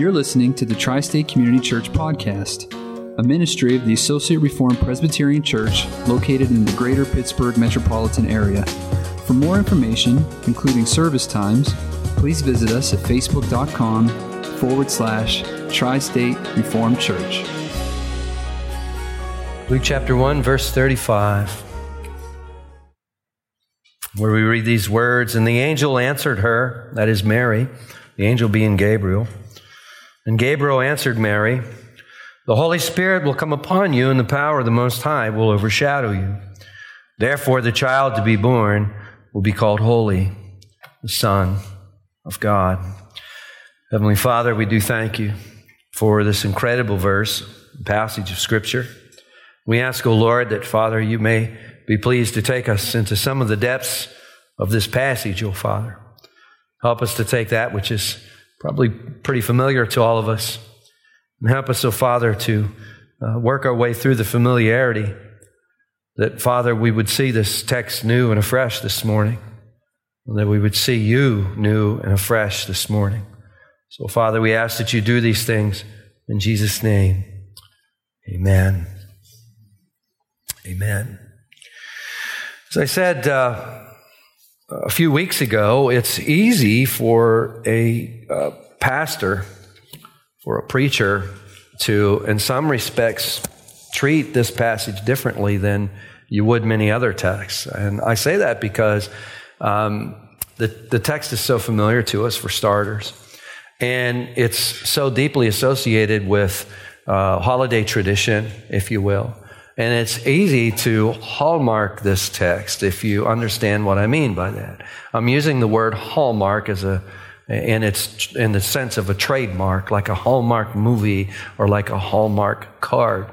You're listening to the Tri State Community Church Podcast, a ministry of the Associate Reformed Presbyterian Church located in the greater Pittsburgh metropolitan area. For more information, including service times, please visit us at facebook.com forward slash Tri State Reformed Church. Luke chapter 1, verse 35, where we read these words And the angel answered her, that is Mary, the angel being Gabriel. And Gabriel answered Mary, The Holy Spirit will come upon you, and the power of the Most High will overshadow you. Therefore, the child to be born will be called Holy, the Son of God. Heavenly Father, we do thank you for this incredible verse, passage of Scripture. We ask, O Lord, that, Father, you may be pleased to take us into some of the depths of this passage, O Father. Help us to take that which is probably pretty familiar to all of us, and help us, O Father, to uh, work our way through the familiarity. That, Father, we would see this text new and afresh this morning, and that we would see you new and afresh this morning. So, Father, we ask that you do these things in Jesus' name. Amen. Amen. As I said uh, a few weeks ago, it's easy for a uh, pastor, or a preacher, to, in some respects, treat this passage differently than you would many other texts. And I say that because um, the, the text is so familiar to us, for starters, and it's so deeply associated with uh, holiday tradition, if you will. And it's easy to hallmark this text if you understand what I mean by that. I'm using the word hallmark as a in its in the sense of a trademark, like a hallmark movie or like a hallmark card.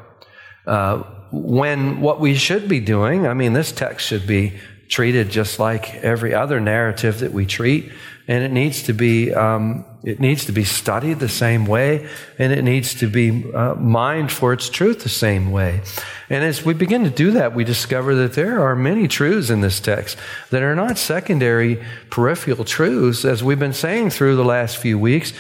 Uh, when what we should be doing, I mean, this text should be treated just like every other narrative that we treat, and it needs to be um, it needs to be studied the same way, and it needs to be uh, mined for its truth the same way. And as we begin to do that, we discover that there are many truths in this text that are not secondary peripheral truths, as we've been saying through the last few weeks,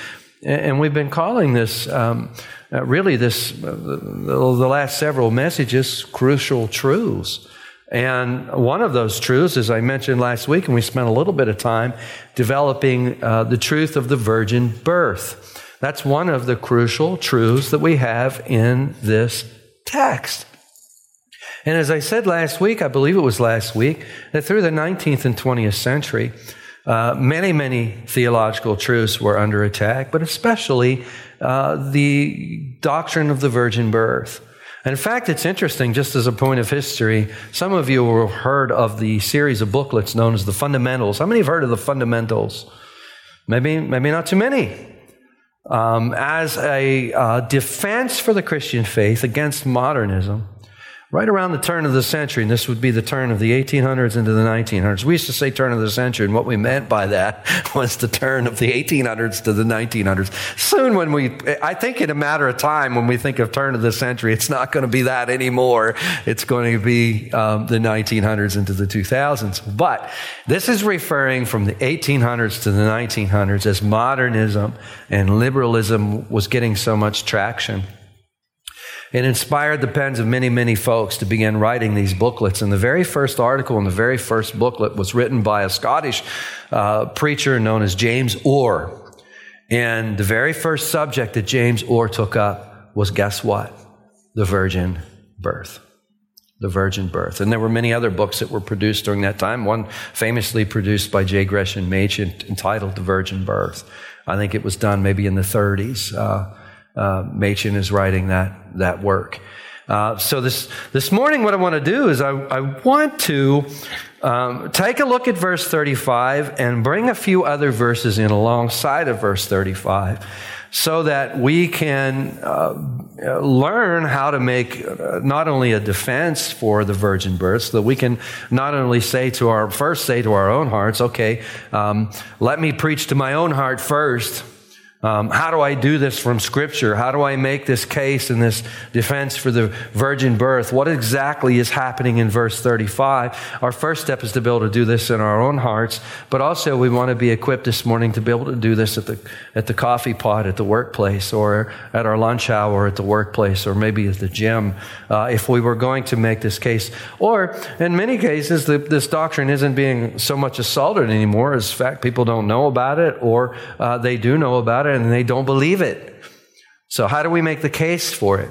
and we've been calling this. Um, uh, really, this uh, the, the last several messages, crucial truths. And one of those truths, as I mentioned last week, and we spent a little bit of time developing uh, the truth of the virgin birth. That's one of the crucial truths that we have in this text. And as I said last week, I believe it was last week, that through the 19th and 20th century, uh, many, many theological truths were under attack, but especially uh, the doctrine of the virgin birth. And in fact, it's interesting, just as a point of history, some of you have heard of the series of booklets known as the Fundamentals. How many have heard of the Fundamentals? Maybe, maybe not too many. Um, as a uh, defense for the Christian faith against modernism, right around the turn of the century, and this would be the turn of the 1800s into the 1900s. We used to say turn of the century, and what we meant by that was the turn of the 1800s to the 1900s. Soon, when we, I think in a matter of time, when we think of turn of the century, it's not going to be that anymore. It's going to be um, the 1900s into the 2000s. But this is referring from the 1800s to the 1900s as modernism and liberalism was getting so much traction. It inspired the pens of many, many folks to begin writing these booklets. And the very first article in the very first booklet was written by a Scottish uh, preacher known as James Orr. And the very first subject that James Orr took up was guess what? The virgin birth. The virgin birth. And there were many other books that were produced during that time. One famously produced by J. Gresham Machen entitled The Virgin Birth. I think it was done maybe in the 30s. Uh, uh, Machen is writing that, that work. Uh, so this, this morning, what I want to do is I, I want to um, take a look at verse 35 and bring a few other verses in alongside of verse 35 so that we can uh, learn how to make uh, not only a defense for the virgin birth, so that we can not only say to our, first say to our own hearts, okay, um, let me preach to my own heart first Um, how do I do this from Scripture? How do I make this case and this defense for the virgin birth? What exactly is happening in verse 35? Our first step is to be able to do this in our own hearts, but also we want to be equipped this morning to be able to do this at the, at the coffee pot at the workplace or at our lunch hour at the workplace or maybe at the gym uh, if we were going to make this case. Or in many cases, the, this doctrine isn't being so much assaulted anymore as fact people don't know about it or uh, they do know about it it and they don't believe it. So, how do we make the case for it?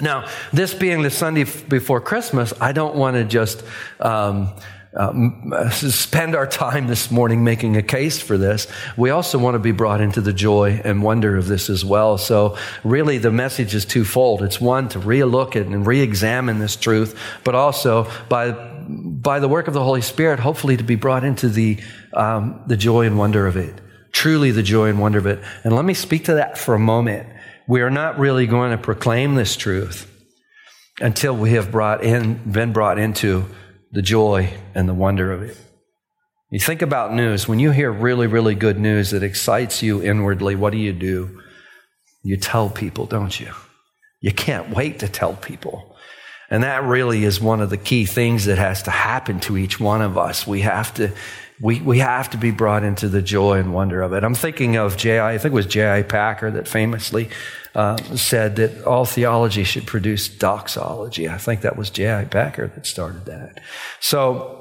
Now, this being the Sunday before Christmas, I don't want to just um, uh, spend our time this morning making a case for this. We also want to be brought into the joy and wonder of this as well. So, really, the message is twofold. It's one to relook at and re-examine this truth, but also by by the work of the Holy Spirit, hopefully, to be brought into the um, the joy and wonder of it truly the joy and wonder of it. And let me speak to that for a moment. We are not really going to proclaim this truth until we have brought in, been brought into the joy and the wonder of it. You think about news. When you hear really, really good news that excites you inwardly, what do you do? You tell people, don't you? You can't wait to tell people. And that really is one of the key things that has to happen to each one of us. We have to we, we have to be brought into the joy and wonder of it. I'm thinking of J.I., I think it was J.I. Packer that famously uh, said that all theology should produce doxology. I think that was J.I. Packer that started that. So,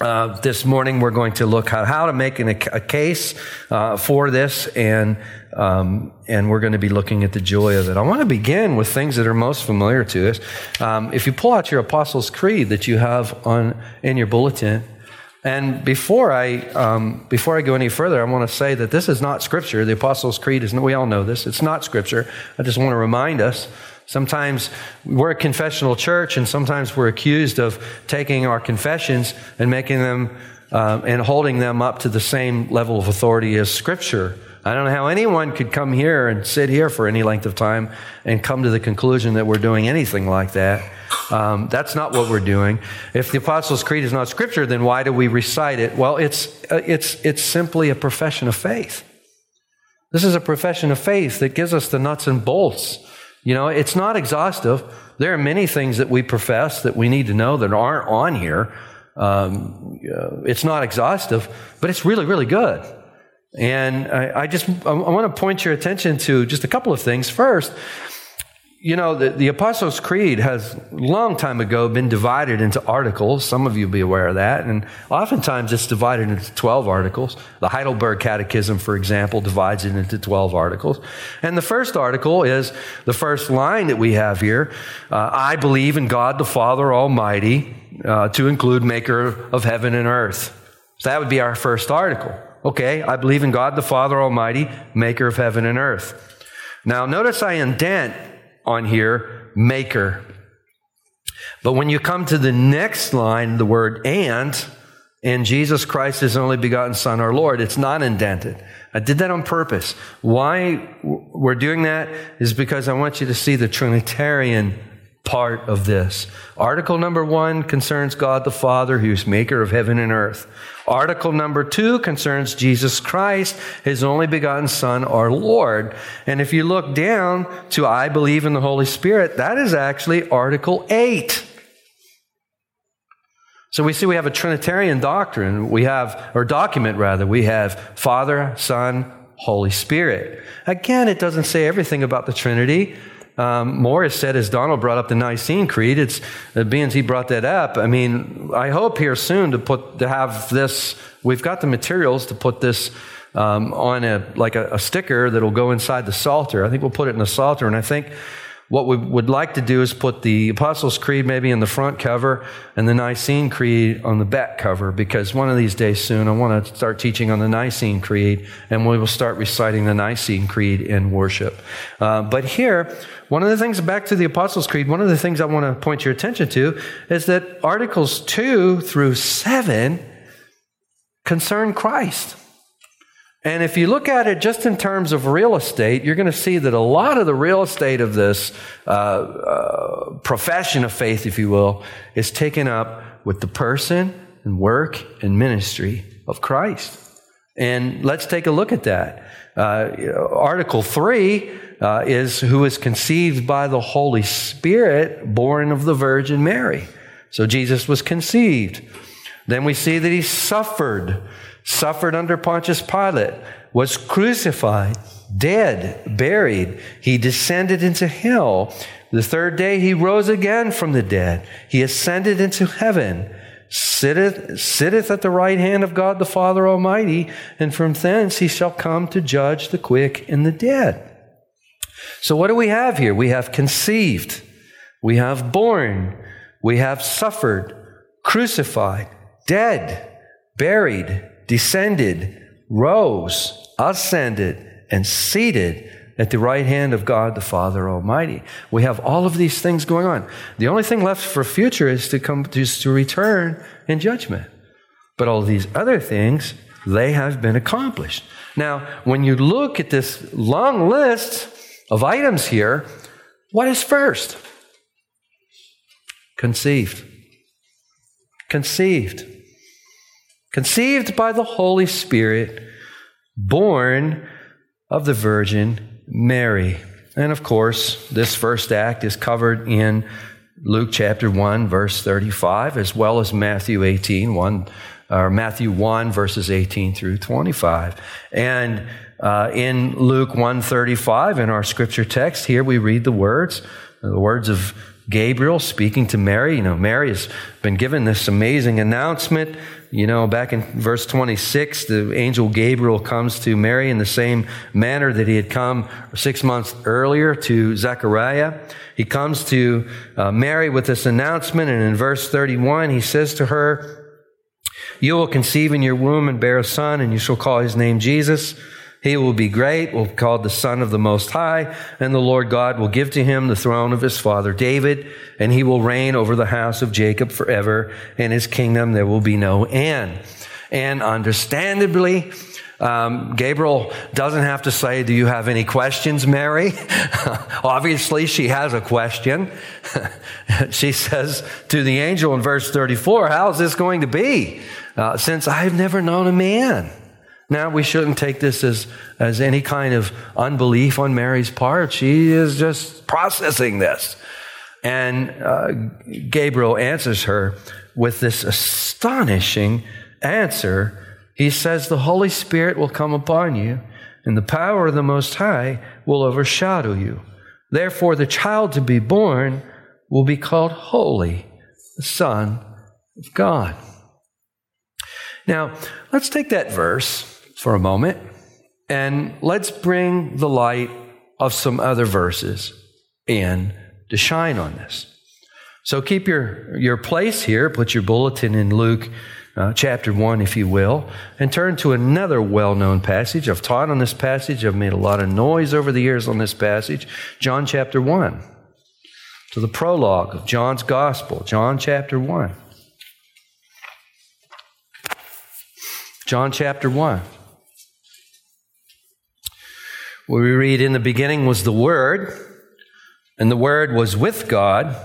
uh, this morning we're going to look at how to make an, a case uh, for this, and um, and we're going to be looking at the joy of it. I want to begin with things that are most familiar to us. Um, if you pull out your Apostles' Creed that you have on in your bulletin, and before I, um, before I go any further, I want to say that this is not Scripture. The Apostles' Creed is, we all know this, it's not Scripture. I just want to remind us. Sometimes we're a confessional church, and sometimes we're accused of taking our confessions and making them um, and holding them up to the same level of authority as Scripture. I don't know how anyone could come here and sit here for any length of time and come to the conclusion that we're doing anything like that. Um, that's not what we're doing. If the Apostles' Creed is not Scripture, then why do we recite it? Well, it's, uh, it's, it's simply a profession of faith. This is a profession of faith that gives us the nuts and bolts. You know, it's not exhaustive. There are many things that we profess that we need to know that aren't on here. Um, uh, it's not exhaustive, but it's really, really good. And I, I just I, want to point your attention to just a couple of things. First, you know, the, the Apostles' Creed has long time ago been divided into articles. Some of you will be aware of that. And oftentimes it's divided into 12 articles. The Heidelberg Catechism, for example, divides it into 12 articles. And the first article is the first line that we have here uh, I believe in God the Father Almighty, uh, to include maker of heaven and earth. So that would be our first article. Okay, I believe in God the Father Almighty, maker of heaven and earth. Now, notice I indent on here, maker. But when you come to the next line, the word and, and Jesus Christ, his only begotten Son, our Lord, it's not indented. I did that on purpose. Why we're doing that is because I want you to see the Trinitarian part of this. Article number one concerns God the Father, who's maker of heaven and earth. Article number two concerns Jesus Christ, his only begotten Son, our Lord. And if you look down to I believe in the Holy Spirit, that is actually Article eight. So we see we have a Trinitarian doctrine. We have, or document rather, we have Father, Son, Holy Spirit. Again, it doesn't say everything about the Trinity um, Morris said, as Donald brought up the Nicene Creed, it's uh, being he brought that up. I mean, I hope here soon to put to have this. We've got the materials to put this um, on a like a, a sticker that'll go inside the Psalter. I think we'll put it in the Psalter, and I think what we would like to do is put the Apostles' Creed maybe in the front cover and the Nicene Creed on the back cover because one of these days soon I want to start teaching on the Nicene Creed and we will start reciting the Nicene Creed in worship. Uh, but here, one of the things, back to the Apostles' Creed, one of the things I want to point your attention to is that Articles 2 through 7 concern Christ. And if you look at it just in terms of real estate, you're going to see that a lot of the real estate of this uh, uh, profession of faith, if you will, is taken up with the person and work and ministry of Christ. And let's take a look at that. Uh, Article 3 uh, is who is conceived by the Holy Spirit, born of the Virgin Mary. So Jesus was conceived. Then we see that he suffered, suffered under Pontius Pilate, was crucified, dead, buried. He descended into hell. The third day he rose again from the dead. He ascended into heaven sitteth, sitteth at the right hand of God the Father Almighty, and from thence he shall come to judge the quick and the dead. So, what do we have here? We have conceived, we have born, we have suffered, crucified, dead, buried, descended, rose, ascended, and seated at the right hand of God the Father Almighty. We have all of these things going on. The only thing left for future is to come is to return in judgment. But all these other things, they have been accomplished. Now, when you look at this long list of items here, what is first? Conceived. Conceived. Conceived by the Holy Spirit, born of the Virgin Mary. And of course, this first act is covered in Luke chapter 1, verse 35, as well as Matthew 18, 1, or Matthew 1, verses 18 through 25. And uh, in Luke 135, in our scripture text, here we read the words, the words of Gabriel speaking to Mary. You know, Mary has been given this amazing announcement. You know, back in verse 26, the angel Gabriel comes to Mary in the same manner that he had come six months earlier to Zechariah. He comes to uh, Mary with this announcement, and in verse 31, he says to her, You will conceive in your womb and bear a son, and you shall call his name Jesus. He will be great, will be called the Son of the Most High, and the Lord God will give to him the throne of his father David, and he will reign over the house of Jacob forever, and his kingdom there will be no end. And understandably, um, Gabriel doesn't have to say, Do you have any questions, Mary? Obviously, she has a question. she says to the angel in verse 34, How is this going to be? Uh, since I've never known a man. Now, we shouldn't take this as, as any kind of unbelief on Mary's part. She is just processing this. And uh, Gabriel answers her with this astonishing answer. He says, The Holy Spirit will come upon you, and the power of the Most High will overshadow you. Therefore, the child to be born will be called Holy, the Son of God. Now, let's take that verse for a moment and let's bring the light of some other verses in to shine on this. So keep your, your place here, put your bulletin in Luke uh, chapter 1, if you will, and turn to another well known passage. I've taught on this passage, I've made a lot of noise over the years on this passage. John chapter 1. To the prologue of John's Gospel, John chapter 1. John chapter 1 where we read, In the beginning was the Word, and the Word was with God,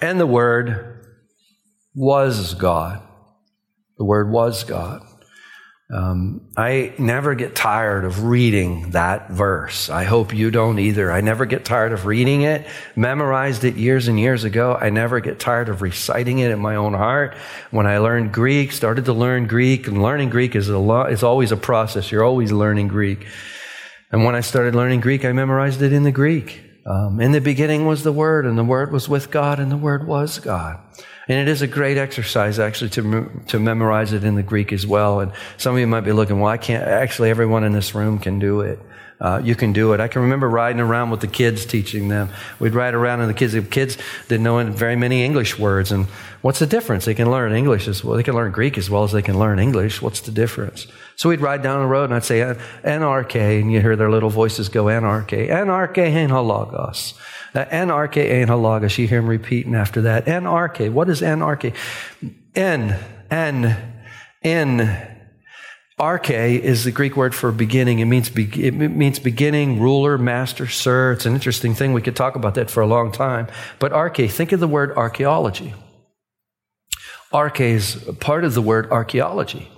and the Word was God. The Word was God. Um, I never get tired of reading that verse. I hope you don't either. I never get tired of reading it. Memorized it years and years ago. I never get tired of reciting it in my own heart. When I learned Greek, started to learn Greek, and learning Greek is a lot, is always a process. You're always learning Greek. And when I started learning Greek, I memorized it in the Greek. Um, in the beginning was the Word, and the Word was with God, and the Word was God. And it is a great exercise actually to, to memorize it in the Greek as well. And some of you might be looking, well, I can't, actually everyone in this room can do it. Uh, you can do it. I can remember riding around with the kids teaching them. We'd ride around and the kids, the kids didn't know very many English words. And what's the difference? They can learn English as well. They can learn Greek as well as they can learn English. What's the difference? So we'd ride down the road and I'd say, NRK, and you hear their little voices go, NRK, NRK hein ho logos. NRK ein ho logos. You hear them repeating after that. NRK. What is NRK? N, N, N, Arche is the Greek word for beginning. It means, be, it means beginning, ruler, master, sir. It's an interesting thing. We could talk about that for a long time. But arche, think of the word archaeology. Arche is part of the word archaeology.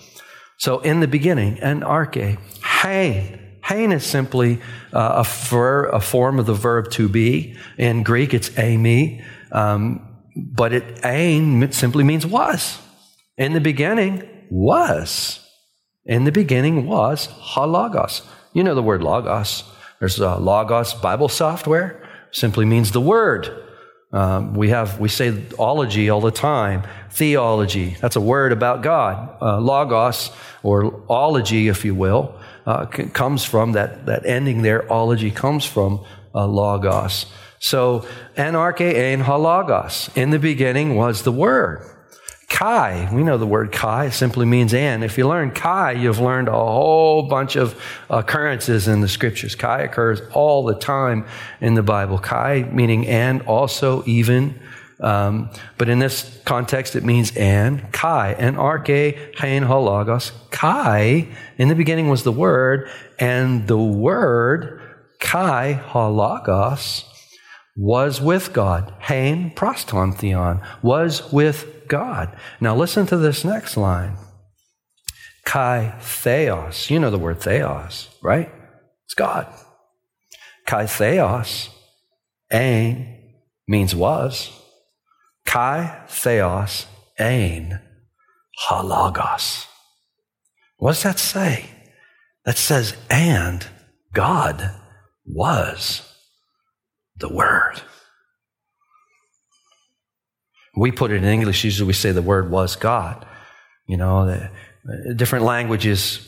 So in the beginning, anarche, hain. Hain is simply uh, a, ver, a form of the verb to be. In Greek, it's eimi, um, but it ain simply means was. In the beginning, was. In the beginning was ho logos. You know the word logos. There's a logos Bible software. Simply means the word. Um, we have we say ology all the time. Theology. That's a word about God. Uh, logos or ology, if you will, uh, c- comes from that that ending there. Ology comes from uh, logos. So anarche ein ho logos. In the beginning was the word. Kai, we know the word kai simply means and. If you learn kai, you've learned a whole bunch of occurrences in the scriptures. Kai occurs all the time in the Bible. Kai meaning and, also, even. Um, but in this context, it means and. Kai, and arche, hein ho logos. Kai, in the beginning was the word, and the word, kai ho logos, was with God. Hein pros ton theon, was with God. Now listen to this next line. Kai theos. You know the word theos, right? It's God. Kai theos, ein, means was. Kai theos, ein, ho logos. What does that say? That says, and God was the Word. We put it in English, usually we say the word was God. You know, the, different languages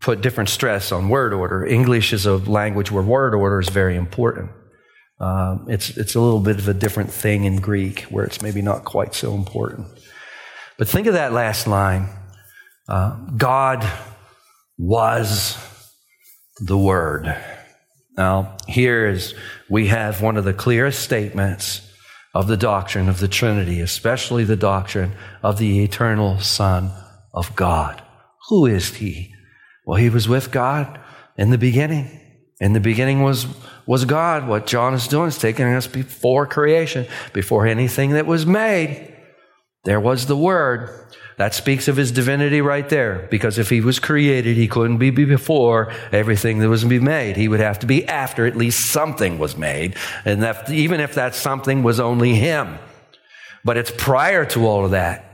put different stress on word order. English is a language where word order is very important. Um, it's, it's a little bit of a different thing in Greek where it's maybe not quite so important. But think of that last line uh, God was the Word. Now, here is we have one of the clearest statements of the doctrine of the Trinity, especially the doctrine of the eternal Son of God. Who is He? Well, He was with God in the beginning. In the beginning was, was God. What John is doing is taking us before creation, before anything that was made. There was the Word. That speaks of his divinity right there. Because if he was created, he couldn't be before everything that was to be made. He would have to be after at least something was made. And that, even if that something was only him. But it's prior to all of that.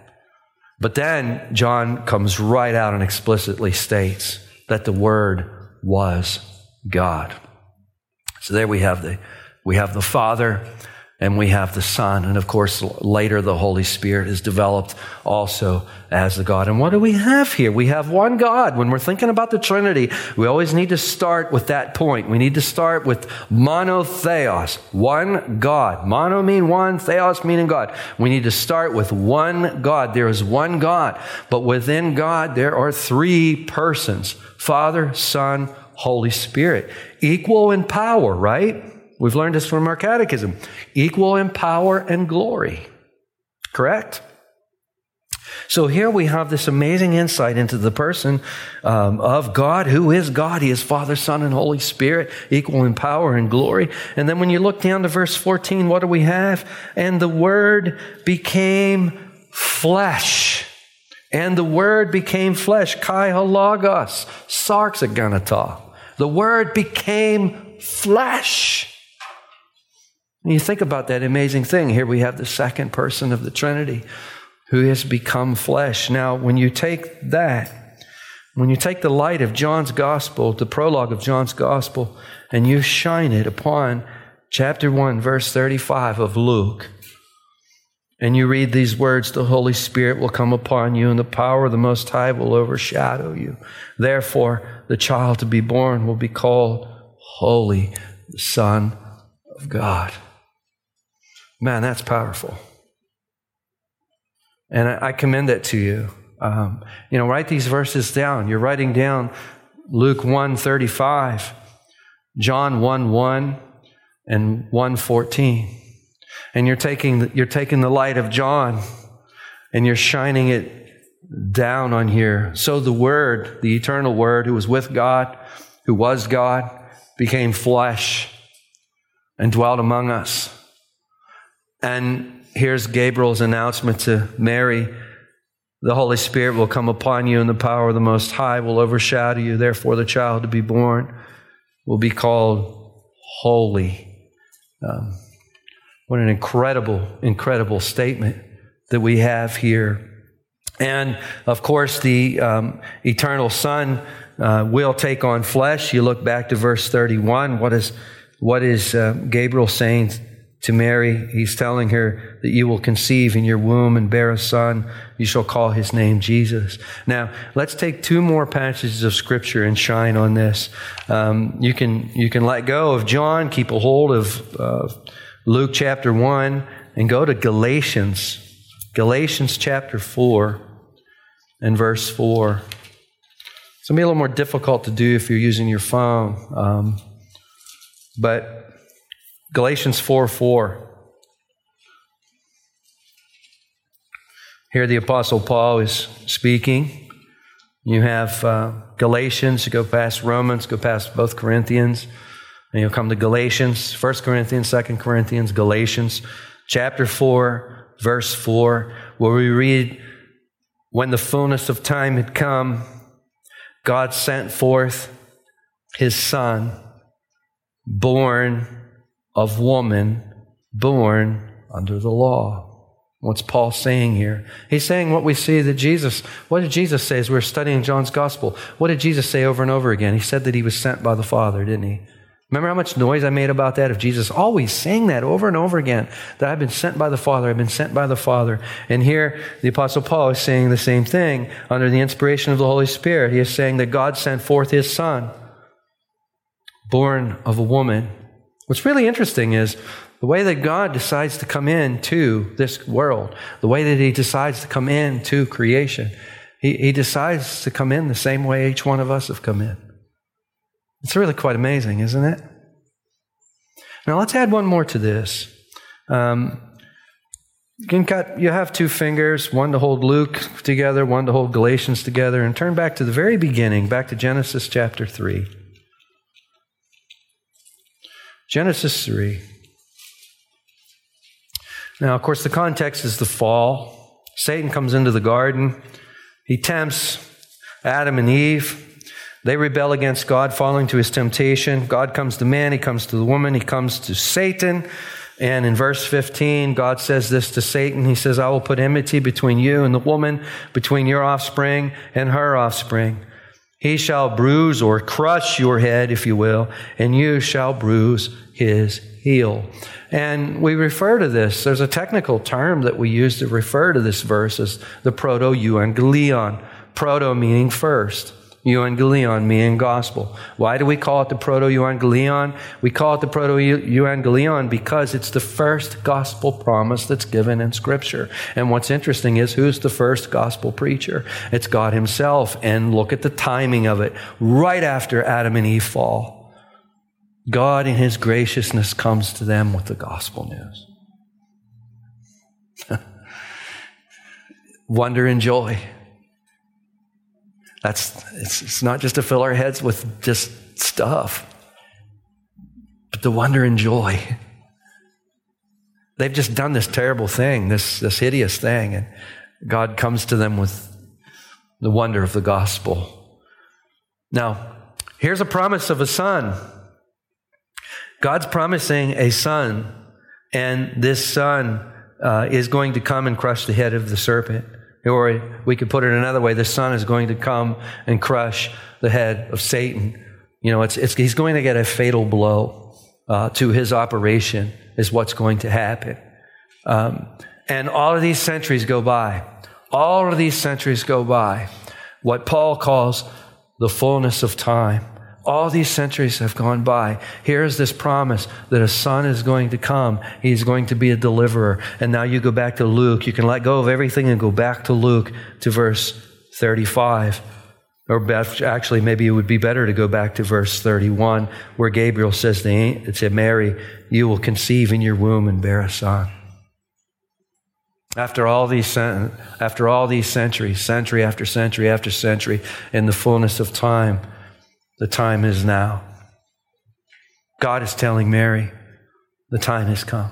But then John comes right out and explicitly states that the Word was God. So there we have the, we have the Father and we have the Son. And of course, later the Holy Spirit is developed also as the God. And what do we have here? We have one God. When we're thinking about the Trinity, we always need to start with that point. We need to start with monotheos, one God. Mono mean one, theos meaning God. We need to start with one God. There is one God, but within God, there are three persons Father, Son, Holy Spirit. Equal in power, right? We've learned this from our catechism. Equal in power and glory. Correct? So here we have this amazing insight into the person um, of God. Who is God? He is Father, Son, and Holy Spirit, equal in power and glory. And then when you look down to verse 14, what do we have? And the Word became flesh. And the Word became flesh. Kai ho logos, sarxaganata. The Word became flesh. And you think about that amazing thing. Here we have the second person of the Trinity who has become flesh. Now, when you take that, when you take the light of John's gospel, the prologue of John's gospel, and you shine it upon chapter 1, verse 35 of Luke, and you read these words, the Holy Spirit will come upon you, and the power of the Most High will overshadow you. Therefore, the child to be born will be called Holy, the Son of God. Man, that's powerful. And I, commend that to you. Um, you know, write these verses down. You're writing down Luke 1 35, John 1 1, and 1 14. And you're taking, you're taking the light of John and you're shining it down on here. So the Word, the eternal Word, who was with God, who was God, became flesh and dwelt among us. And here's Gabriel's announcement to Mary The Holy Spirit will come upon you, and the power of the Most High will overshadow you. Therefore, the child to be born will be called holy. Um, what an incredible, incredible statement that we have here. And of course, the um, eternal Son uh, will take on flesh. You look back to verse 31. What is, what is uh, Gabriel saying to Mary? He's telling her that you will conceive in your womb and bear a son. You shall call his name Jesus. Now, let's take two more passages of scripture and shine on this. Um, you can you can let go of John, keep a hold of uh, Luke chapter one, and go to Galatians, Galatians chapter four, and verse four. It's to be a little more difficult to do if you're using your phone. Um, but Galatians 4 4. Here the Apostle Paul is speaking. You have uh, Galatians, you go past Romans, go past both Corinthians, and you'll come to Galatians, 1 Corinthians, 2 Corinthians, Galatians, chapter 4, verse 4, where we read, When the fullness of time had come, God sent forth his son, born of woman, born under the law. What's Paul saying here? He's saying what we see that Jesus, what did Jesus say as we we're studying John's gospel? What did Jesus say over and over again? He said that he was sent by the Father, didn't he? Remember how much noise I made about that of Jesus always saying that over and over again that I've been sent by the Father, I've been sent by the Father. And here the Apostle Paul is saying the same thing under the inspiration of the Holy Spirit. He is saying that God sent forth his Son, born of a woman. What's really interesting is the way that God decides to come into this world, the way that he decides to come into creation. He, he decides to come in the same way each one of us have come in. It's really quite amazing, isn't it? Now let's add one more to this. Um, you, have two fingers, one to hold Luke together, one to hold Galatians together, and turn back to the very beginning, back to Genesis chapter 3. Genesis 3. Now, of course, the context is the fall. Satan comes into the garden. He tempts Adam and Eve. They rebel against God, falling to his temptation. God comes to man, he comes to the woman, he comes to Satan. And in verse 15, God says this to Satan. He says, I will put enmity between you and the woman, between your offspring and her offspring. He shall bruise or crush your head, if you will, and you shall bruise his heel. And we refer to this, there's a technical term that we use to refer to this verse as the proto euangelion. Proto meaning first euangelion, meaning gospel. Why do we call it the proto euangelion? We call it the proto euangelion because it's the first gospel promise that's given in Scripture. And what's interesting is who's the first gospel preacher? It's God Himself. And look at the timing of it. Right after Adam and Eve fall, God in His graciousness comes to them with the gospel news. Wonder and joy. That's, it's, it's not just to fill our heads with just stuff, but the wonder and joy. They've just done this terrible thing, this, this hideous thing, and God comes to them with the wonder of the gospel. Now, here's a promise of a son. God's promising a son, and this son uh, is going to come and crush the head of the serpent. Or we could put it another way the Son is going to come and crush the head of Satan. You know, it's, it's, he's going to get a fatal blow uh, to his operation, is what's going to happen. Um, and all of these centuries go by. All of these centuries go by. What Paul calls the fullness of time. All these centuries have gone by. Here is this promise that a son is going to come. He's going to be a deliverer. And now you go back to Luke. You can let go of everything and go back to Luke to verse 35. Or actually, maybe it would be better to go back to verse 31, where Gabriel says to Mary, You will conceive in your womb and bear a son. After all these, after all these centuries, century after century after century, in the fullness of time, the time is now. God is telling Mary, the time has come.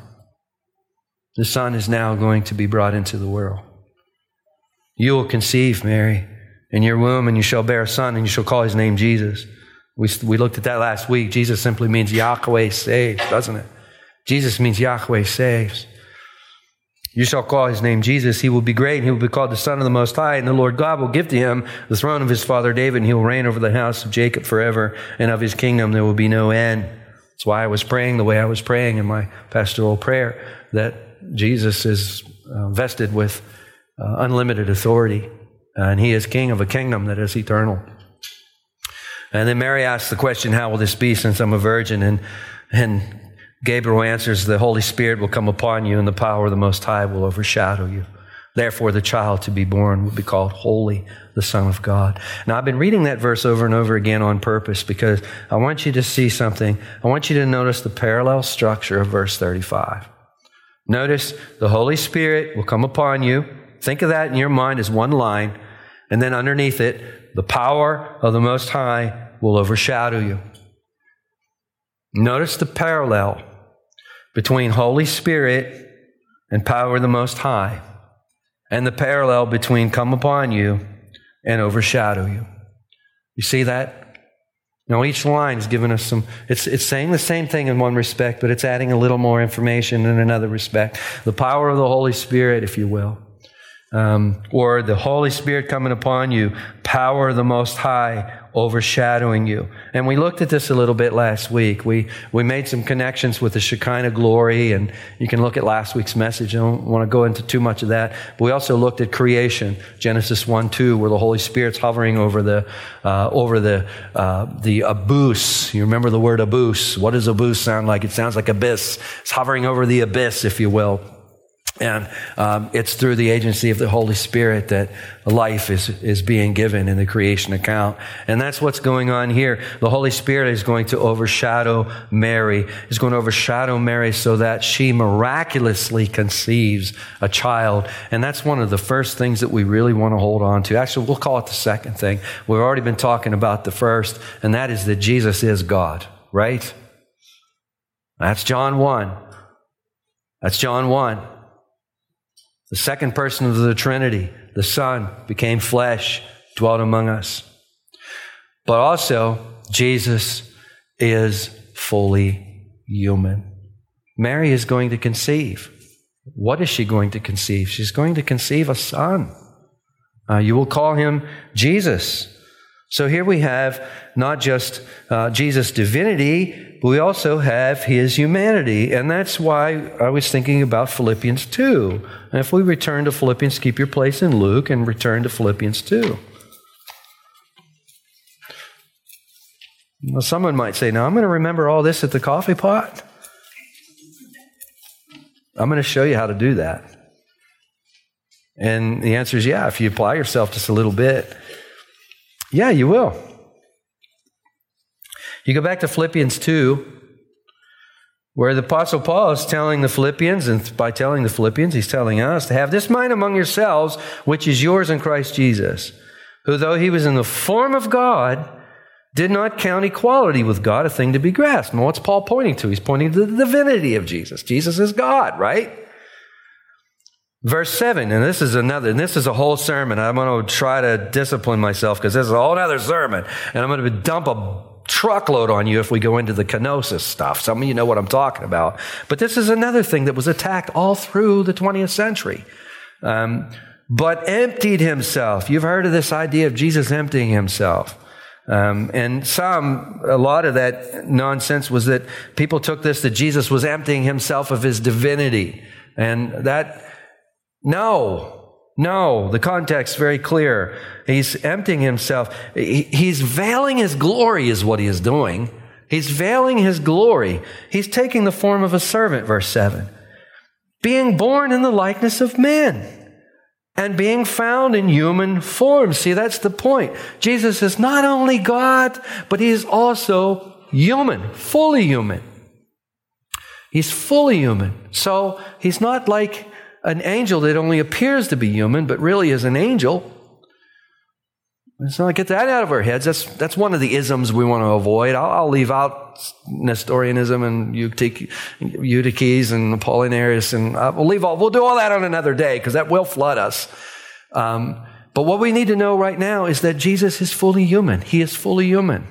The Son is now going to be brought into the world. You will conceive, Mary, in your womb, and you shall bear a son, and you shall call his name Jesus. We, we looked at that last week. Jesus simply means Yahweh saves, doesn't it? Jesus means Yahweh saves. You shall call his name Jesus. He will be great, he will be called the Son of the Most High. And the Lord God will give to him the throne of his father David, and he will reign over the house of Jacob forever, and of his kingdom there will be no end. That's why I was praying the way I was praying in my pastoral prayer, that Jesus is uh, vested with uh, unlimited authority, and he is king of a kingdom that is eternal. And then Mary asks the question, How will this be since I'm a virgin? And, and Gabriel answers, The Holy Spirit will come upon you, and the power of the Most High will overshadow you. Therefore, the child to be born will be called Holy, the Son of God. Now, I've been reading that verse over and over again on purpose because I want you to see something. I want you to notice the parallel structure of verse 35. Notice the Holy Spirit will come upon you. Think of that in your mind as one line. And then underneath it, the power of the Most High will overshadow you. Notice the parallel between Holy Spirit and power of the Most High, and the parallel between come upon you and overshadow you. You see that? Now, each line is giving us some, it's, it's saying the same thing in one respect, but it's adding a little more information in another respect. The power of the Holy Spirit, if you will um, or the Holy Spirit coming upon you, power of the Most High overshadowing you. And we looked at this a little bit last week. We, we made some connections with the Shekinah glory, and you can look at last week's message. I don't want to go into too much of that. But we also looked at creation, Genesis 1 2, where the Holy Spirit's hovering over the, uh, over the, uh, the abyss. You remember the word abyss. What does abyss sound like? It sounds like abyss. It's hovering over the abyss, if you will. And um, it's through the agency of the Holy Spirit that life is, is being given in the creation account. And that's what's going on here. The Holy Spirit is going to overshadow Mary, is going to overshadow Mary so that she miraculously conceives a child. And that's one of the first things that we really want to hold on to. Actually, we'll call it the second thing. We've already been talking about the first, and that is that Jesus is God, right? That's John 1. That's John 1. The second person of the Trinity, the Son, became flesh, dwelt among us. But also, Jesus is fully human. Mary is going to conceive. What is she going to conceive? She's going to conceive a son. Uh, you will call him Jesus. So here we have not just uh, Jesus' divinity, but we also have his humanity. And that's why I was thinking about Philippians 2. And if we return to Philippians, keep your place in Luke and return to Philippians 2. Now, someone might say, Now I'm going to remember all this at the coffee pot. I'm going to show you how to do that. And the answer is yeah, if you apply yourself just a little bit. Yeah, you will. You go back to Philippians 2, where the Apostle Paul is telling the Philippians, and by telling the Philippians, he's telling us to have this mind among yourselves, which is yours in Christ Jesus, who, though he was in the form of God, did not count equality with God a thing to be grasped. And what's Paul pointing to? He's pointing to the divinity of Jesus. Jesus is God, right? Verse 7, and this is another, and this is a whole sermon. I'm going to try to discipline myself because this is a whole other sermon. And I'm going to dump a truckload on you if we go into the kenosis stuff. Some of you know what I'm talking about. But this is another thing that was attacked all through the 20th century. Um, but emptied himself. You've heard of this idea of Jesus emptying himself. Um, and some, a lot of that nonsense was that people took this that Jesus was emptying himself of his divinity. And that no, no, the context very clear. He's emptying himself. He's veiling his glory, is what he is doing. He's veiling his glory. He's taking the form of a servant, verse 7. Being born in the likeness of men and being found in human form. See, that's the point. Jesus is not only God, but he is also human, fully human. He's fully human. So he's not like an angel that only appears to be human, but really is an angel. So I get that out of our heads. That's, that's one of the isms we want to avoid. I'll, I'll leave out Nestorianism and Eutyches and Apollinarius, and uh, we'll leave all, we'll do all that on another day because that will flood us. Um, but what we need to know right now is that Jesus is fully human. He is fully human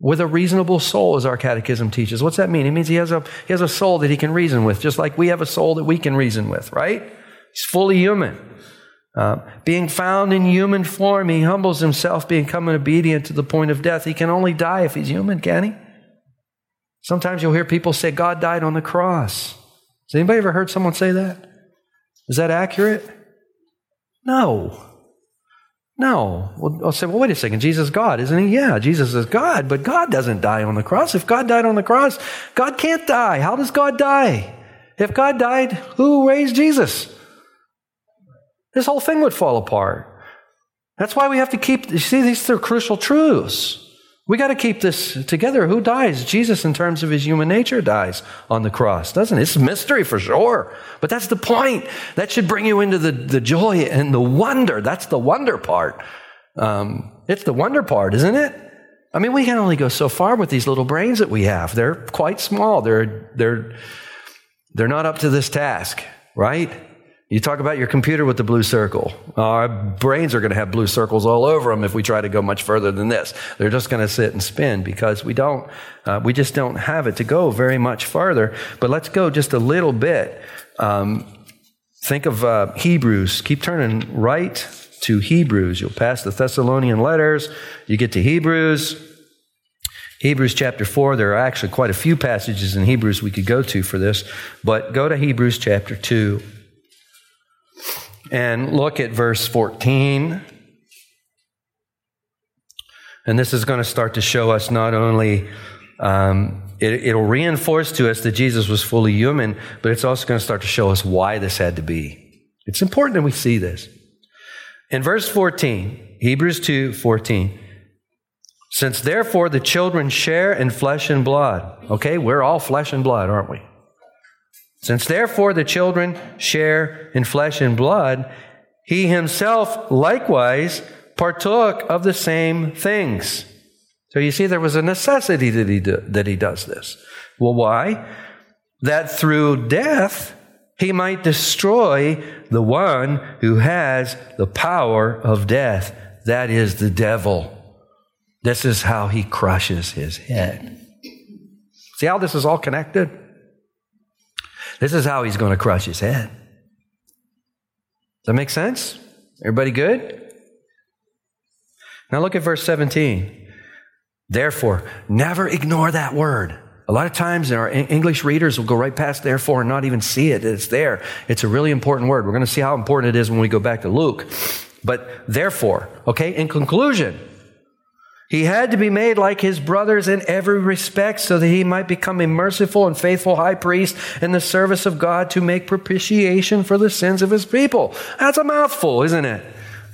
with a reasonable soul, as our catechism teaches. What's that mean? It means he has a, he has a soul that he can reason with, just like we have a soul that we can reason with, right? He's fully human. Uh, being found in human form, he humbles himself, becoming obedient to the point of death. He can only die if he's human, can he? Sometimes you'll hear people say God died on the cross. Has anybody ever heard someone say that? Is that accurate? No. No. Well, I'll say, well, wait a second. Jesus is God, isn't he? Yeah, Jesus is God, but God doesn't die on the cross. If God died on the cross, God can't die. How does God die? If God died, who raised Jesus? This whole thing would fall apart. That's why we have to keep, you see, these are crucial truths. We got to keep this together. Who dies? Jesus, in terms of his human nature, dies on the cross, doesn't it? It's a mystery for sure. But that's the point. That should bring you into the, the joy and the wonder. That's the wonder part. Um, it's the wonder part, isn't it? I mean, we can only go so far with these little brains that we have. They're quite small. They're, they're, they're not up to this task, right? You talk about your computer with the blue circle. Our brains are going to have blue circles all over them if we try to go much further than this. They're just going to sit and spin because we don't, uh, we just don't have it to go very much farther. But let's go just a little bit. Um, think of uh, Hebrews. Keep turning right to Hebrews. You'll pass the Thessalonian letters. You get to Hebrews. Hebrews chapter 4, there are actually quite a few passages in Hebrews we could go to for this, but go to Hebrews chapter 2 and look at verse 14. And this is going to start to show us not only, um, it, will reinforce to us that Jesus was fully human, but it's also going to start to show us why this had to be. It's important that we see this. In verse 14, Hebrews 2 14, since therefore the children share in flesh and blood, okay, we're all flesh and blood, aren't we? Since therefore the children share in flesh and blood, he himself likewise partook of the same things. So you see, there was a necessity that he, do, that he does this. Well, why? That through death, he might destroy the one who has the power of death. That is the devil. This is how he crushes his head. See how this is all connected? This is how he's going to crush his head. Does that make sense? Everybody good? Now look at verse 17. Therefore, never ignore that word. A lot of times our English readers will go right past therefore and not even see it. It's there. It's a really important word. We're going to see how important it is when we go back to Luke. But therefore, okay, in conclusion, he had to be made like his brothers in every respect so that he might become a merciful and faithful high priest in the service of God to make propitiation for the sins of his people. That's a mouthful, isn't it?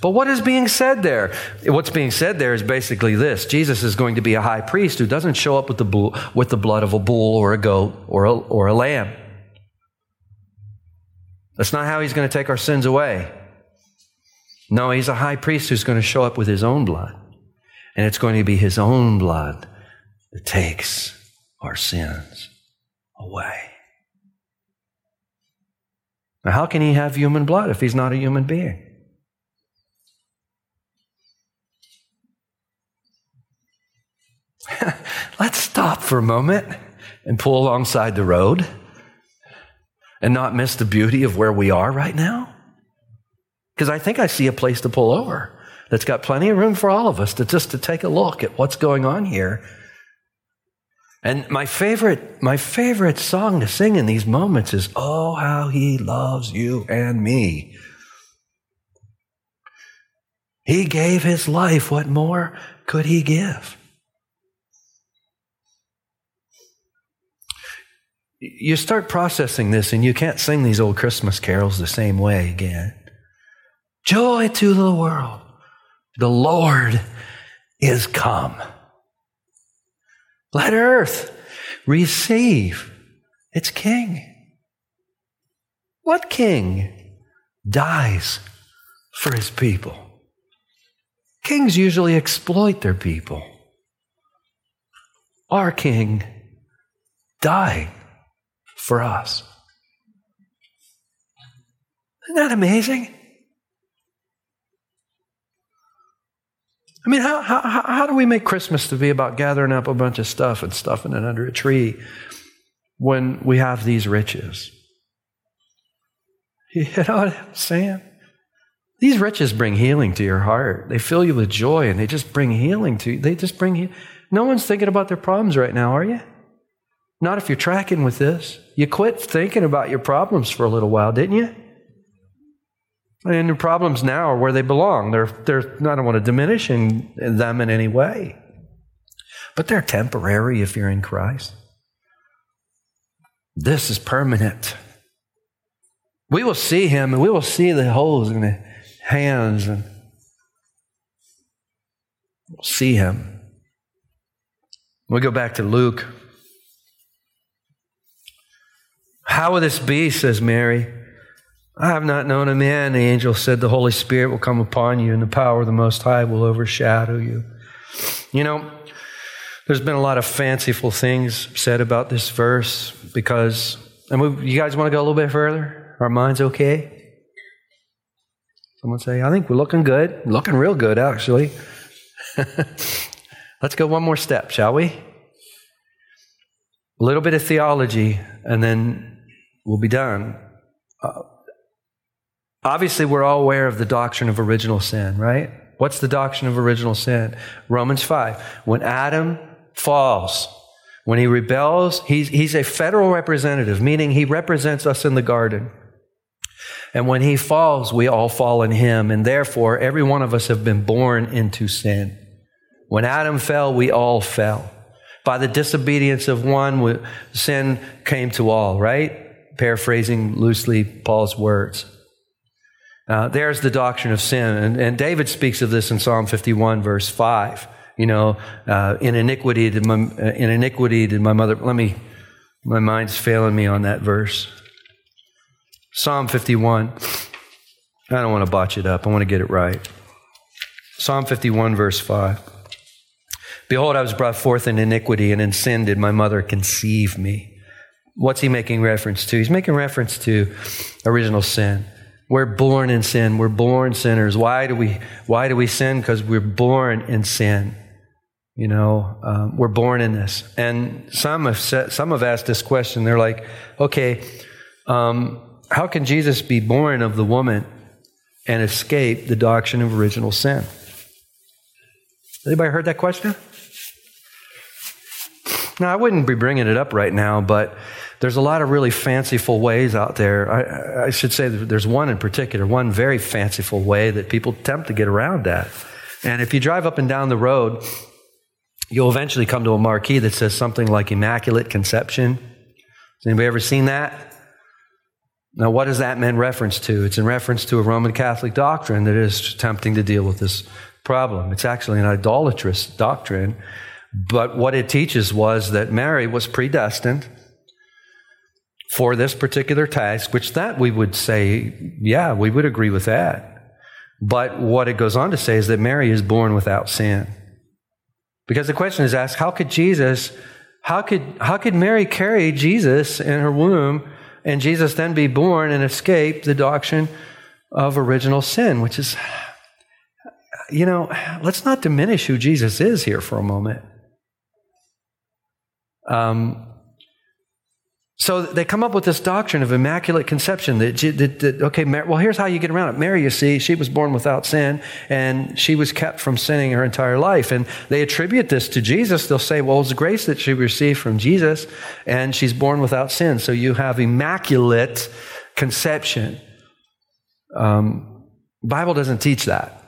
But what is being said there? What's being said there is basically this Jesus is going to be a high priest who doesn't show up with the, bull, with the blood of a bull or a goat or a, or a lamb. That's not how he's going to take our sins away. No, he's a high priest who's going to show up with his own blood. And it's going to be his own blood that takes our sins away. Now, how can he have human blood if he's not a human being? Let's stop for a moment and pull alongside the road and not miss the beauty of where we are right now. Because I think I see a place to pull over that's got plenty of room for all of us to just to take a look at what's going on here. And my favorite, my favorite song to sing in these moments is, Oh, how he loves you and me. He gave his life. What more could he give? You start processing this and you can't sing these old Christmas carols the same way again. Joy to the world. The Lord is come. Let earth receive its king. What king dies for his people? Kings usually exploit their people. Our king died for us. Isn't that amazing? I mean, how, how, how do we make Christmas to be about gathering up a bunch of stuff and stuffing it under a tree when we have these riches? You know what I'm saying? These riches bring healing to your heart. They fill you with joy and they just bring healing to you. They just bring he- No one's thinking about their problems right now, are you? Not if you're tracking with this. You quit thinking about your problems for a little while, didn't you? And your problems now are where they belong. They're, they're, I don't want to diminish in, in them in any way, but they're temporary if you're in Christ. This is permanent. We will see him and we will see the holes in the hands and we'll see him. We go back to Luke. How will this be, says Mary? I have not known a man. The angel said, The Holy Spirit will come upon you, and the power of the Most High will overshadow you. You know, there's been a lot of fanciful things said about this verse because, and we, you guys want to go a little bit further? Our minds okay? Someone say, I think we're looking good. Looking real good, actually. Let's go one more step, shall we? A little bit of theology, and then we'll be done. Uh, Obviously, we're all aware of the doctrine of original sin, right? What's the doctrine of original sin? Romans 5. When Adam falls, when he rebels, he's, he's a federal representative, meaning he represents us in the garden. And when he falls, we all fall in him, and therefore every one of us have been born into sin. When Adam fell, we all fell. By the disobedience of one, sin came to all, right? Paraphrasing loosely Paul's words. Uh, there's the doctrine of sin. And, and, David speaks of this in Psalm 51, verse 5. You know, uh, in iniquity did my, uh, in iniquity did my mother, let me, my mind's failing me on that verse. Psalm 51. I don't want to botch it up. I want to get it right. Psalm 51, verse 5. Behold, I was brought forth in iniquity, and in sin did my mother conceive me. What's he making reference to? He's making reference to original sin. We're born in sin. We're born sinners. Why do we, why do we sin? Because we're born in sin. You know, um, we're born in this. And some have said, some have asked this question. They're like, okay, um, how can Jesus be born of the woman and escape the doctrine of original sin? Anybody heard that question? Now, I wouldn't be bringing it up right now, but there's a lot of really fanciful ways out there. I, I should say there's one in particular, one very fanciful way that people attempt to get around that. And if you drive up and down the road, you'll eventually come to a marquee that says something like Immaculate Conception. Has anybody ever seen that? Now, what is that in reference to? It's in reference to a Roman Catholic doctrine that is attempting to deal with this problem. It's actually an idolatrous doctrine, but what it teaches was that Mary was predestined for this particular task, which that we would say, yeah, we would agree with that. But what it goes on to say is that Mary is born without sin. Because the question is asked, how could Jesus, how could, how could Mary carry Jesus in her womb and Jesus then be born and escape the doctrine of original sin, which is, you know, let's not diminish who Jesus is here for a moment. Um, so they come up with this doctrine of immaculate conception that, that, that, okay, well, here's how you get around it. Mary, you see, she was born without sin and she was kept from sinning her entire life. And they attribute this to Jesus. They'll say, well, it's grace that she received from Jesus and she's born without sin. So you have immaculate conception. Um, Bible doesn't teach that.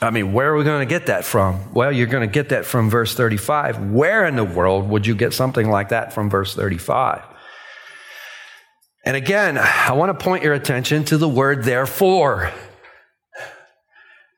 I mean, where are we going to get that from? Well, you're going to get that from verse 35. Where in the world would you get something like that from verse 35? And again, I want to point your attention to the word therefore.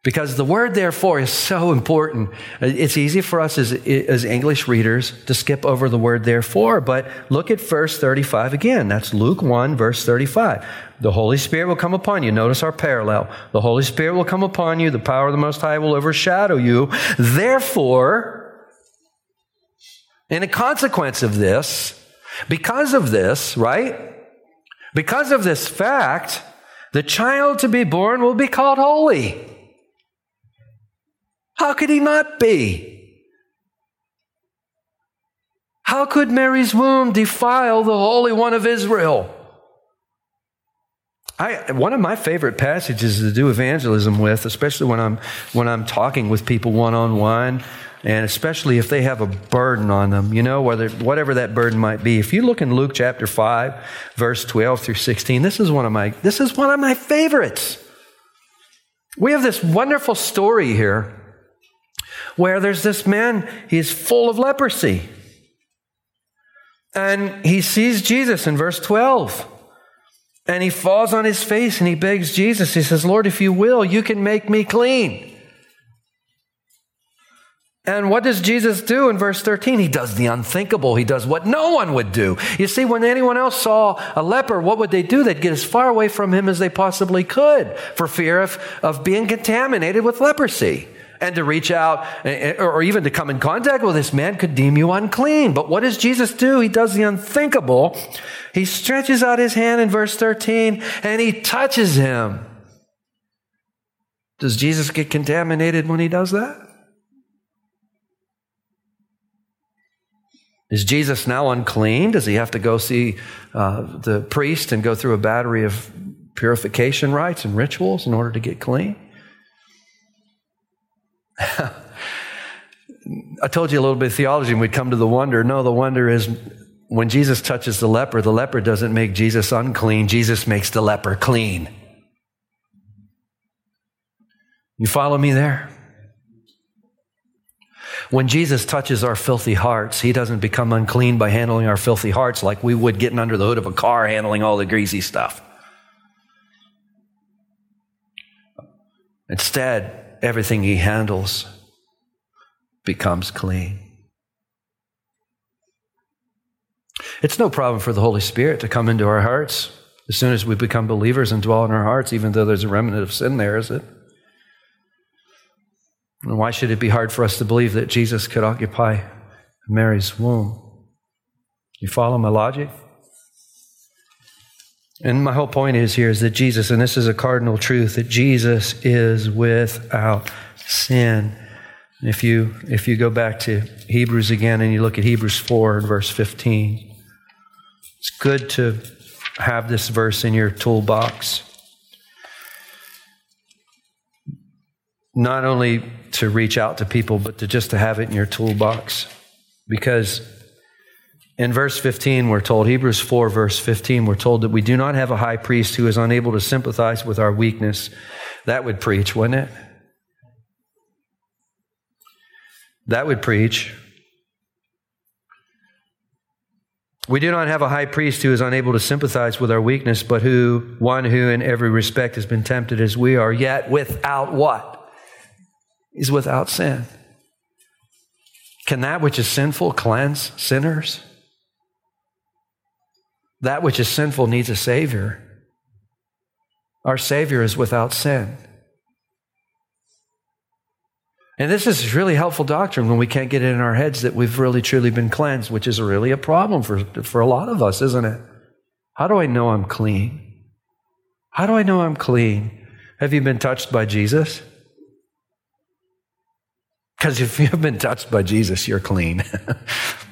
Because the word therefore is so important. It's easy for us as, as English readers to skip over the word therefore, but look at verse 35 again. That's Luke 1, verse 35. The Holy Spirit will come upon you. Notice our parallel. The Holy Spirit will come upon you. The power of the Most High will overshadow you. Therefore, in a consequence of this, because of this, right? Because of this fact, the child to be born will be called holy. How could he not be? How could Mary's womb defile the Holy One of Israel? I, one of my favorite passages to do evangelism with, especially when I'm, when I'm talking with people one on one, and especially if they have a burden on them, you know, whether, whatever that burden might be. If you look in Luke chapter 5, verse 12 through 16, this is one of my, this is one of my favorites. We have this wonderful story here where there's this man, he's full of leprosy. And he sees Jesus in verse 12. And he falls on his face and he begs Jesus. He says, Lord, if you will, you can make me clean. And what does Jesus do in verse 13? He does the unthinkable. He does what no one would do. You see, when anyone else saw a leper, what would they do? They'd get as far away from him as they possibly could for fear of, of being contaminated with leprosy. And to reach out or even to come in contact with this man could deem you unclean. But what does Jesus do? He does the unthinkable. He stretches out his hand in verse 13 and he touches him. Does Jesus get contaminated when he does that? Is Jesus now unclean? Does he have to go see uh, the priest and go through a battery of purification rites and rituals in order to get clean? I told you a little bit of theology and we'd come to the wonder. No, the wonder is when Jesus touches the leper, the leper doesn't make Jesus unclean, Jesus makes the leper clean. You follow me there? When Jesus touches our filthy hearts, he doesn't become unclean by handling our filthy hearts like we would getting under the hood of a car handling all the greasy stuff. Instead, everything he handles becomes clean. It's no problem for the Holy Spirit to come into our hearts as soon as we become believers and dwell in our hearts, even though there's a remnant of sin there, is it? And why should it be hard for us to believe that Jesus could occupy Mary's womb? You follow my logic? And my whole point is here is that Jesus, and this is a cardinal truth, that Jesus is without sin. If you if you go back to Hebrews again and you look at Hebrews 4 and verse 15, it's good to have this verse in your toolbox. Not only to reach out to people, but to just to have it in your toolbox. Because in verse 15, we're told, Hebrews 4, verse 15, we're told that we do not have a high priest who is unable to sympathize with our weakness. That would preach, wouldn't it? That would preach. We do not have a high priest who is unable to sympathize with our weakness, but who, one who in every respect has been tempted as we are, yet without what? is without sin. Can that which is sinful cleanse sinners? That which is sinful needs a Savior. Our Savior is without sin. And this is really helpful doctrine when we can't get it in our heads that we've really truly been cleansed, which is really a problem for, for a lot of us, isn't it? How do I know I'm clean? How do I know I'm clean? Have you been touched by Jesus? Because if you've been touched by Jesus, you're clean.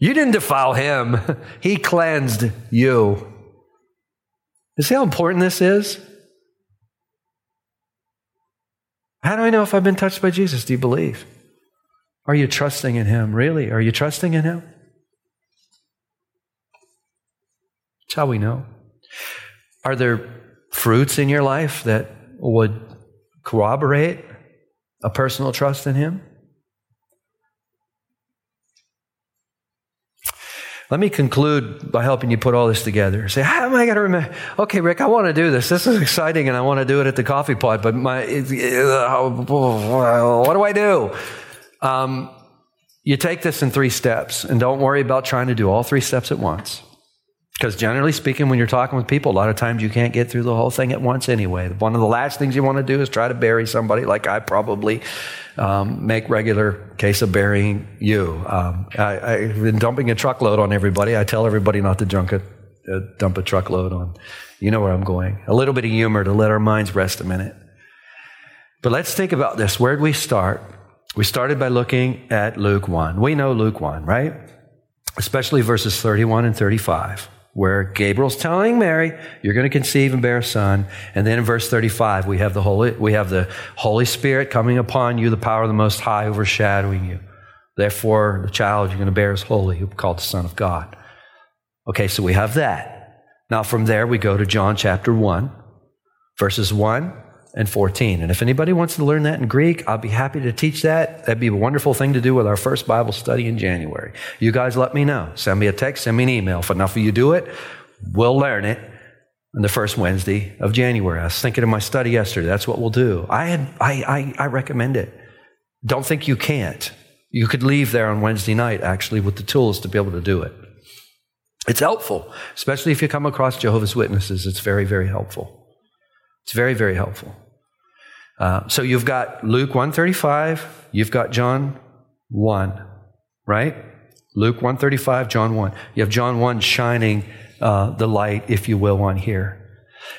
you didn't defile him, he cleansed you. You see how important this is? How do I know if I've been touched by Jesus? Do you believe? Are you trusting in him? Really? Are you trusting in him? That's how we know. Are there fruits in your life that would corroborate a personal trust in Him? Let me conclude by helping you put all this together. Say, how am I going to remember? Okay, Rick, I want to do this. This is exciting, and I want to do it at the coffee pot. But my, what do I do? Um, you take this in three steps, and don't worry about trying to do all three steps at once. Because generally speaking, when you're talking with people, a lot of times you can't get through the whole thing at once anyway. One of the last things you want to do is try to bury somebody like I probably um, make regular case of burying you. Um, I, have been dumping a truckload on everybody. I tell everybody not to junk a, uh, dump a truckload on. You know where I'm going. A little bit of humor to let our minds rest a minute. But let's think about this. Where did we start? We started by looking at Luke 1. We know Luke 1, right? Especially verses 31 and 35, where Gabriel's telling Mary, you're going to conceive and bear a son. And then in verse 35, we have the Holy, we have the Holy Spirit coming upon you, the power of the Most High overshadowing you. Therefore, the child you're going to bear is holy, who called the Son of God. Okay, so we have that. Now from there, we go to John chapter 1, verses 1 and 14. And if anybody wants to learn that in Greek, I'll be happy to teach that. That'd be a wonderful thing to do with our first Bible study in January. You guys let me know. Send me a text, send me an email. If enough of you do it, we'll learn it on the first Wednesday of January. I was thinking of my study yesterday. That's what we'll do. I, had, I, I, I recommend it. Don't think you can't. You could leave there on Wednesday night, actually, with the tools to be able to do it. It's helpful, especially if you come across Jehovah's Witnesses. It's very, very helpful. It's very, very helpful. Uh, so you've got Luke 135, you've got John 1, right? Luke 135, John 1. You have John 1 shining uh, the light, if you will, on here.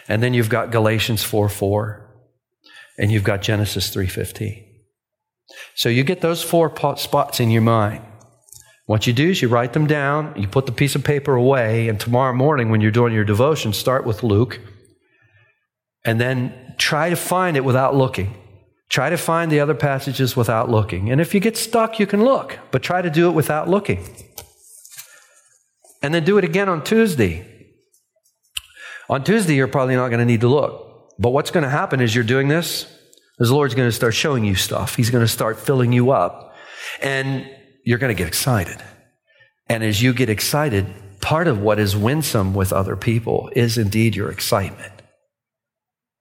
And then you've got Galatians 4 4, and you've got Genesis 3.15. So you get those four spots in your mind. What you do is you write them down, you put the piece of paper away, and tomorrow morning when you're doing your devotion, start with Luke and then try to find it without looking. Try to find the other passages without looking. And if you get stuck, you can look, but try to do it without looking. And then do it again on Tuesday. On Tuesday, you're probably not going to need to look. But what's going to happen is you're doing this, is the Lord's going to start showing you stuff. He's going to start filling you up. And you're going to get excited. And as you get excited, part of what is winsome with other people is indeed your excitement.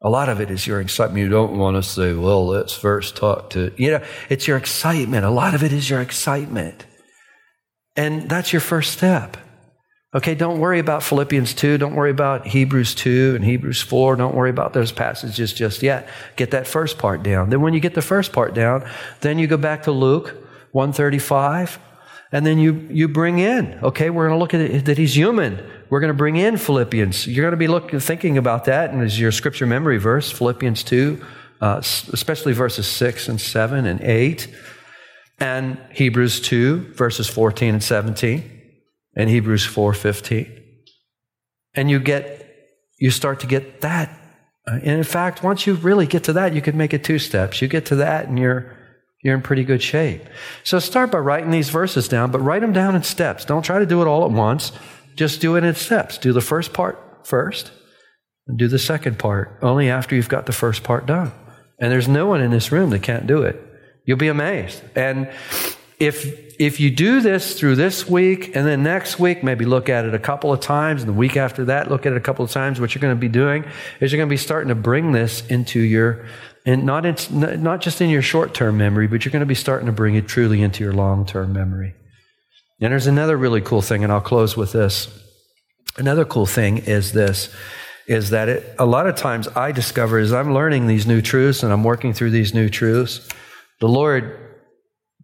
A lot of it is your excitement. You don't want to say, well, let's first talk to, you know, it's your excitement. A lot of it is your excitement. And that's your first step. Okay, don't worry about Philippians 2. Don't worry about Hebrews 2 and Hebrews 4. Don't worry about those passages just yet. Get that first part down. Then when you get the first part down, then you go back to Luke 135 and then you, you bring in, okay, we're going to look at it, that he's human. We're going to bring in Philippians. You're going to be looking, thinking about that, and as your scripture memory verse, Philippians 2, uh, especially verses 6 and 7 and 8, and Hebrews 2, verses 14 and 17, and Hebrews 4, 15. And you get, you start to get that. Uh, and in fact, once you really get to that, you could make it two steps. You get to that, and you're you're in pretty good shape. So start by writing these verses down, but write them down in steps. Don't try to do it all at once. Just do it in steps. Do the first part first, and do the second part only after you've got the first part done. And there's no one in this room that can't do it. You'll be amazed. And if if you do this through this week and then next week, maybe look at it a couple of times, and the week after that, look at it a couple of times, what you're going to be doing is you're going to be starting to bring this into your and not, in, not just in your short term memory, but you're going to be starting to bring it truly into your long term memory. And there's another really cool thing, and I'll close with this. Another cool thing is this is that it, a lot of times I discover as I'm learning these new truths and I'm working through these new truths, the Lord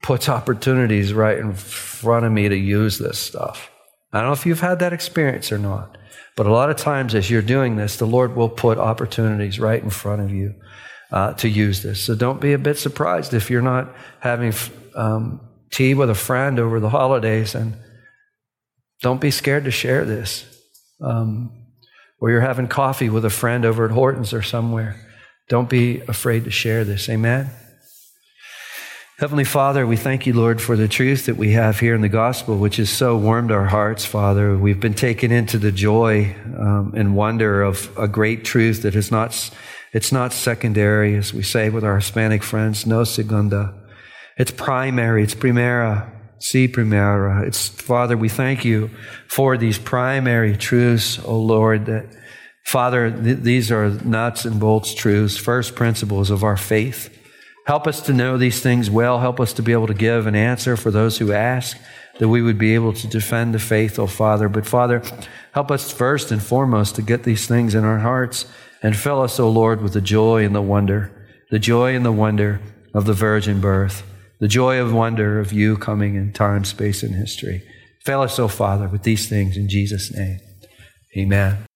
puts opportunities right in front of me to use this stuff. I don't know if you've had that experience or not, but a lot of times as you're doing this, the Lord will put opportunities right in front of you uh, to use this. So don't be a bit surprised if you're not having um, tea with a friend over the holidays, and don't be scared to share this. Um, or you're having coffee with a friend over at Horton's or somewhere. Don't be afraid to share this. Amen. Heavenly Father, we thank you, Lord, for the truth that we have here in the gospel, which has so warmed our hearts, Father. We've been taken into the joy um, and wonder of a great truth that is not it's not secondary, as we say with our Hispanic friends, no segunda. It's primary, it's primera, si primera. It's, Father, we thank you for these primary truths, O oh Lord, that, Father, th- these are nuts and bolts truths, first principles of our faith. Help us to know these things well. Help us to be able to give an answer for those who ask, that we would be able to defend the faith, O oh Father. But Father, help us first and foremost to get these things in our hearts and fill us, O Lord, with the joy and the wonder, the joy and the wonder of the virgin birth, the joy of wonder of you coming in time, space, and history. Fill us, O Father, with these things in Jesus' name. Amen.